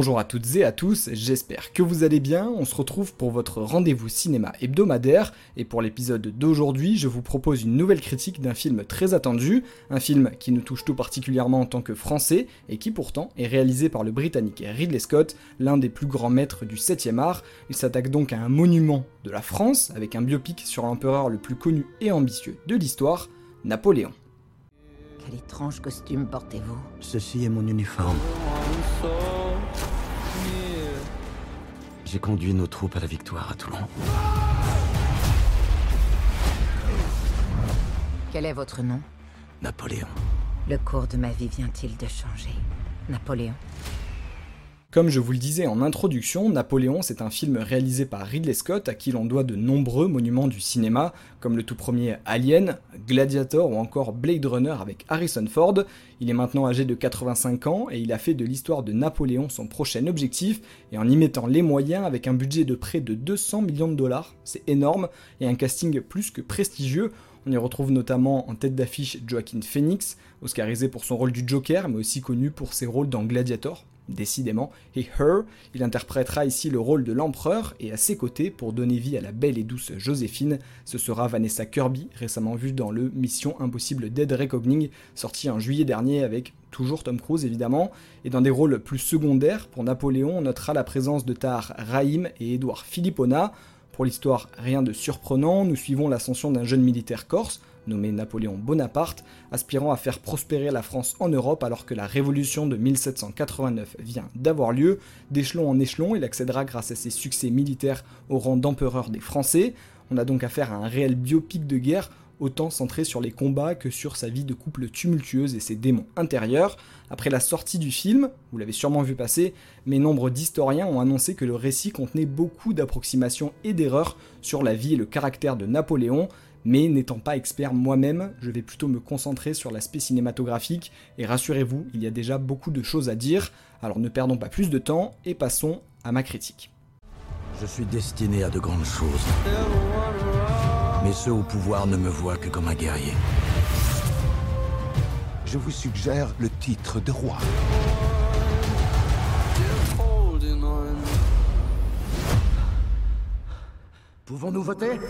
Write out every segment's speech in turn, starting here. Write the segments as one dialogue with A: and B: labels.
A: Bonjour à toutes et à tous, j'espère que vous allez bien. On se retrouve pour votre rendez-vous cinéma hebdomadaire et pour l'épisode d'aujourd'hui, je vous propose une nouvelle critique d'un film très attendu, un film qui nous touche tout particulièrement en tant que français et qui pourtant est réalisé par le britannique Ridley Scott, l'un des plus grands maîtres du 7e art. Il s'attaque donc à un monument de la France avec un biopic sur l'empereur le plus connu et ambitieux de l'histoire, Napoléon.
B: Quel étrange costume portez-vous?
C: Ceci est mon uniforme. J'ai conduit nos troupes à la victoire à Toulon.
B: Quel est votre nom?
C: Napoléon.
B: Le cours de ma vie vient-il de changer? Napoléon
A: comme je vous le disais en introduction, Napoléon c'est un film réalisé par Ridley Scott à qui l'on doit de nombreux monuments du cinéma, comme le tout premier Alien, Gladiator ou encore Blade Runner avec Harrison Ford. Il est maintenant âgé de 85 ans et il a fait de l'histoire de Napoléon son prochain objectif, et en y mettant les moyens avec un budget de près de 200 millions de dollars, c'est énorme, et un casting plus que prestigieux, on y retrouve notamment en tête d'affiche Joaquin Phoenix, oscarisé pour son rôle du Joker, mais aussi connu pour ses rôles dans Gladiator, décidément, et Her, il interprétera ici le rôle de l'empereur, et à ses côtés, pour donner vie à la belle et douce Joséphine, ce sera Vanessa Kirby, récemment vue dans le Mission Impossible Dead Reckoning, sorti en juillet dernier avec toujours Tom Cruise évidemment, et dans des rôles plus secondaires, pour Napoléon, on notera la présence de Tahar Rahim et Édouard Philippona. Pour l'histoire, rien de surprenant, nous suivons l'ascension d'un jeune militaire corse, nommé Napoléon Bonaparte, aspirant à faire prospérer la France en Europe alors que la révolution de 1789 vient d'avoir lieu. D'échelon en échelon, il accédera grâce à ses succès militaires au rang d'empereur des Français. On a donc affaire à un réel biopic de guerre autant centré sur les combats que sur sa vie de couple tumultueuse et ses démons intérieurs. Après la sortie du film, vous l'avez sûrement vu passer, mais nombre d'historiens ont annoncé que le récit contenait beaucoup d'approximations et d'erreurs sur la vie et le caractère de Napoléon, mais n'étant pas expert moi-même, je vais plutôt me concentrer sur l'aspect cinématographique, et rassurez-vous, il y a déjà beaucoup de choses à dire, alors ne perdons pas plus de temps et passons à ma critique.
C: Je suis destiné à de grandes choses. Mais ceux au pouvoir ne me voient que comme un guerrier.
D: Je vous suggère le titre de roi.
C: Pouvons-nous voter?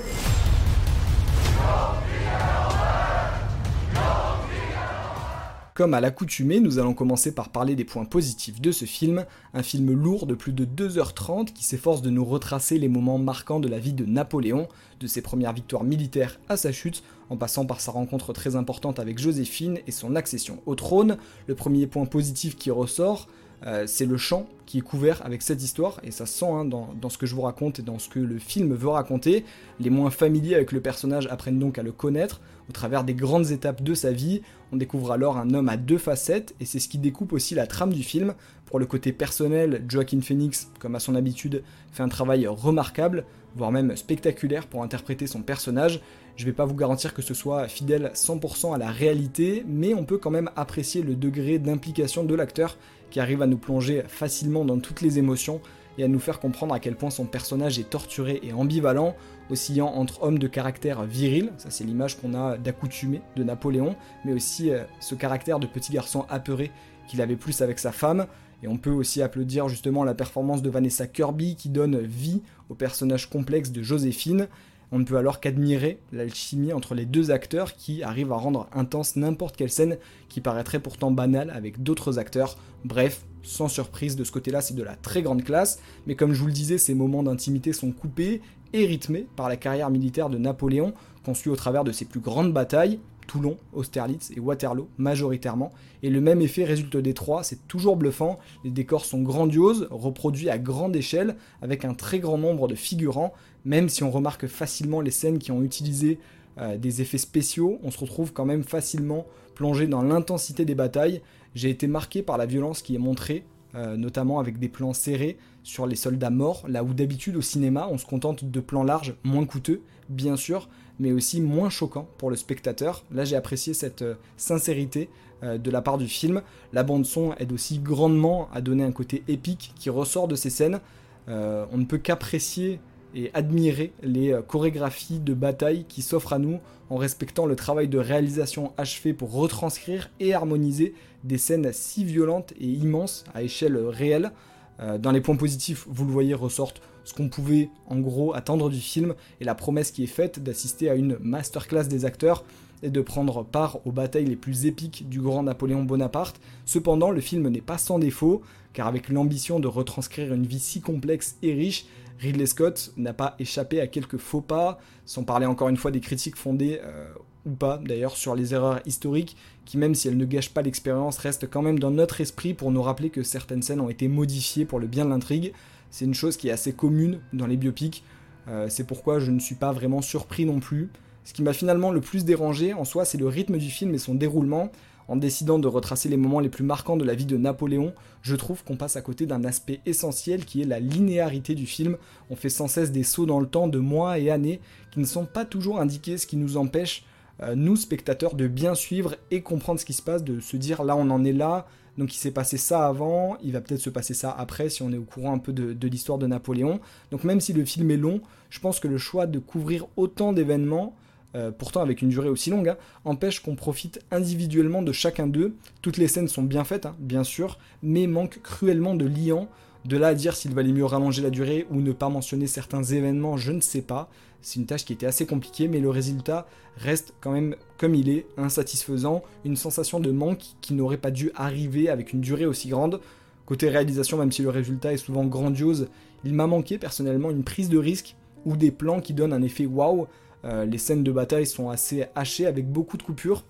A: Comme à l'accoutumée, nous allons commencer par parler des points positifs de ce film, un film lourd de plus de 2h30 qui s'efforce de nous retracer les moments marquants de la vie de Napoléon, de ses premières victoires militaires à sa chute, en passant par sa rencontre très importante avec Joséphine et son accession au trône. Le premier point positif qui ressort, euh, c'est le chant qui est couvert avec cette histoire, et ça sent hein, dans, ce que je vous raconte et dans ce que le film veut raconter. Les moins familiers avec le personnage apprennent donc à le connaître au travers des grandes étapes de sa vie. On découvre alors un homme à deux facettes, et c'est ce qui découpe aussi la trame du film. Pour le côté personnel, Joaquin Phoenix, comme à son habitude, fait un travail remarquable, voire même spectaculaire pour interpréter son personnage. Je vais pas vous garantir que ce soit fidèle 100% à la réalité, mais on peut quand même apprécier le degré d'implication de l'acteur qui arrive à nous plonger facilement dans toutes les émotions et à nous faire comprendre à quel point son personnage est torturé et ambivalent, oscillant entre homme de caractère viril, ça c'est l'image qu'on a d'accoutumé de Napoléon, mais aussi euh, ce caractère de petit garçon apeuré qu'il avait plus avec sa femme, et on peut aussi applaudir justement la performance de Vanessa Kirby qui donne vie au personnage complexe de Joséphine, on ne peut alors qu'admirer l'alchimie entre les deux acteurs qui arrivent à rendre intense n'importe quelle scène qui paraîtrait pourtant banale avec d'autres acteurs. Bref, sans surprise de ce côté-là, c'est de la très grande classe, mais comme je vous le disais, ces moments d'intimité sont coupés et rythmés par la carrière militaire de Napoléon, suit au travers de ses plus grandes batailles, Toulon, Austerlitz et Waterloo majoritairement. Et le même effet résulte des trois, c'est toujours bluffant, les décors sont grandioses, reproduits à grande échelle, avec un très grand nombre de figurants, même si on remarque facilement les scènes qui ont utilisé euh, des effets spéciaux, on se retrouve quand même facilement plongé dans l'intensité des batailles. J'ai été marqué par la violence qui est montrée, euh, notamment avec des plans serrés sur les soldats morts, là où d'habitude au cinéma on se contente de plans larges, moins coûteux, bien sûr, mais aussi moins choquants pour le spectateur. Là j'ai apprécié cette euh, sincérité de la part du film. La bande son aide aussi grandement à donner un côté épique qui ressort de ces scènes. on ne peut qu'apprécier et admirer les euh, chorégraphies de bataille qui s'offrent à nous en respectant le travail de réalisation achevé pour retranscrire et harmoniser des scènes si violentes et immenses à échelle réelle. Euh, dans les points positifs, vous le voyez, ressortent ce qu'on pouvait en gros attendre du film et la promesse qui est faite d'assister à une masterclass des acteurs et de prendre part aux batailles les plus épiques du grand Napoléon Bonaparte. Cependant, le film n'est pas sans défaut, car avec l'ambition de retranscrire une vie si complexe et riche, Ridley Scott n'a pas échappé à quelques faux pas, sans parler encore une fois des critiques fondées euh, ou pas d'ailleurs sur les erreurs historiques, qui même si elles ne gâchent pas l'expérience, restent quand même dans notre esprit pour nous rappeler que certaines scènes ont été modifiées pour le bien de l'intrigue. C'est une chose qui est assez commune dans les biopics, euh, c'est pourquoi je ne suis pas vraiment surpris non plus. Ce qui m'a finalement le plus dérangé en soi, c'est le rythme du film et son déroulement. En décidant de retracer les moments les plus marquants de la vie de Napoléon, je trouve qu'on passe à côté d'un aspect essentiel qui est la linéarité du film. On fait sans cesse des sauts dans le temps de mois et années qui ne sont pas toujours indiqués, ce qui nous empêche, euh, nous spectateurs, de bien suivre et comprendre ce qui se passe, de se dire là on en est là, donc il s'est passé ça avant, il va peut-être se passer ça après si on est au courant un peu de, de l'histoire de Napoléon. Donc même si le film est long, je pense que le choix de couvrir autant d'événements euh, pourtant avec une durée aussi longue, hein, empêche qu'on profite individuellement de chacun d'eux. Toutes les scènes sont bien faites, hein, bien sûr, mais manquent cruellement de liant. De là à dire s'il valait mieux rallonger la durée ou ne pas mentionner certains événements, je ne sais pas. C'est une tâche qui était assez compliquée, mais le résultat reste quand même comme il est, insatisfaisant, une sensation de manque qui n'aurait pas dû arriver avec une durée aussi grande. Côté réalisation, même si le résultat est souvent grandiose, il m'a manqué personnellement une prise de risque ou des plans qui donnent un effet waouh euh, les scènes de bataille sont assez hachées avec beaucoup de coupures.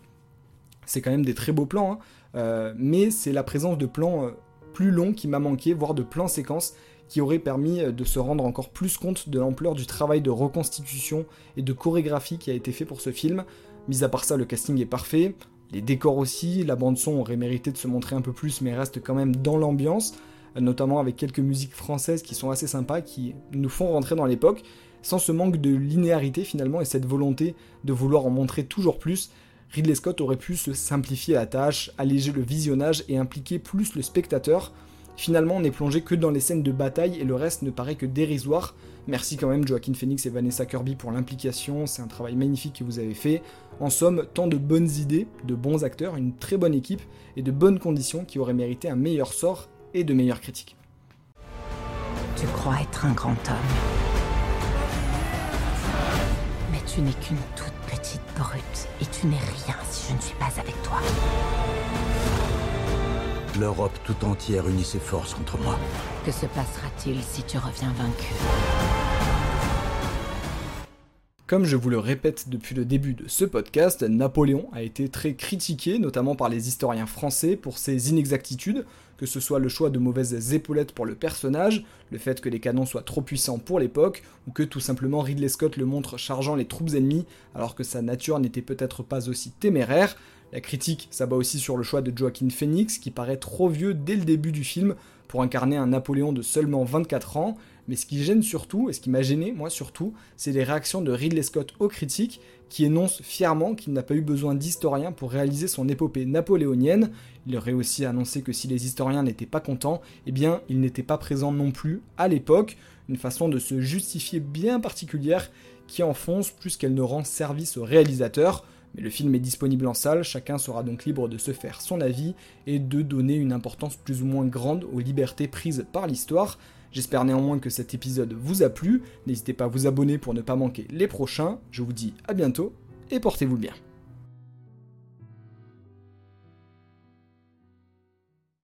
A: C'est quand même des très beaux plans, hein. euh, mais c'est la présence de plans euh, plus longs qui m'a manqué, voire de plans séquences qui auraient permis de se rendre encore plus compte de l'ampleur du travail de reconstitution et de chorégraphie qui a été fait pour ce film. Mis à part ça, le casting est parfait, les décors aussi, la bande son aurait mérité de se montrer un peu plus, mais reste quand même dans l'ambiance, notamment avec quelques musiques françaises qui sont assez sympas, qui nous font rentrer dans l'époque sans ce manque de linéarité finalement et cette volonté de vouloir en montrer toujours plus, Ridley Scott aurait pu se simplifier la tâche, alléger le visionnage et impliquer plus le spectateur. Finalement, on n'est plongé que dans les scènes de bataille et le reste ne paraît que dérisoire. Merci quand même Joaquin Phoenix et Vanessa Kirby pour l'implication, c'est un travail magnifique que vous avez fait. En somme, tant de bonnes idées, de bons acteurs, une très bonne équipe et de bonnes conditions qui auraient mérité un meilleur sort et de meilleures critiques.
B: Tu crois être un grand homme tu n'es qu'une toute petite brute et tu n'es rien si je ne suis pas avec toi.
C: L'Europe tout entière unit ses forces contre moi.
B: Que se passera-t-il si tu reviens vaincu?
A: Comme je vous le répète depuis le début de ce podcast, Napoléon a été très critiqué, notamment par les historiens français, pour ses inexactitudes, que ce soit le choix de mauvaises épaulettes pour le personnage, le fait que les canons soient trop puissants pour l'époque, ou que tout simplement Ridley Scott le montre chargeant les troupes ennemies alors que sa nature n'était peut-être pas aussi téméraire. La critique s'abat aussi sur le choix de Joaquin Phoenix, qui paraît trop vieux dès le début du film pour incarner un Napoléon de seulement 24 ans, mais ce qui gêne surtout, et ce qui m'a gêné, moi surtout, c'est les réactions de Ridley Scott aux critiques, qui énonce fièrement qu'il n'a pas eu besoin d'historiens pour réaliser son épopée napoléonienne. Il aurait aussi annoncé que si les historiens n'étaient pas contents, eh bien, il n'était pas présent non plus à l'époque, une façon de se justifier bien particulière qui enfonce plus qu'elle ne rend service au réalisateur. Mais le film est disponible en salle, chacun sera donc libre de se faire son avis et de donner une importance plus ou moins grande aux libertés prises par l'histoire. J'espère néanmoins que cet épisode vous a plu. N'hésitez pas à vous abonner pour ne pas manquer les prochains. Je vous dis à bientôt et portez-vous bien.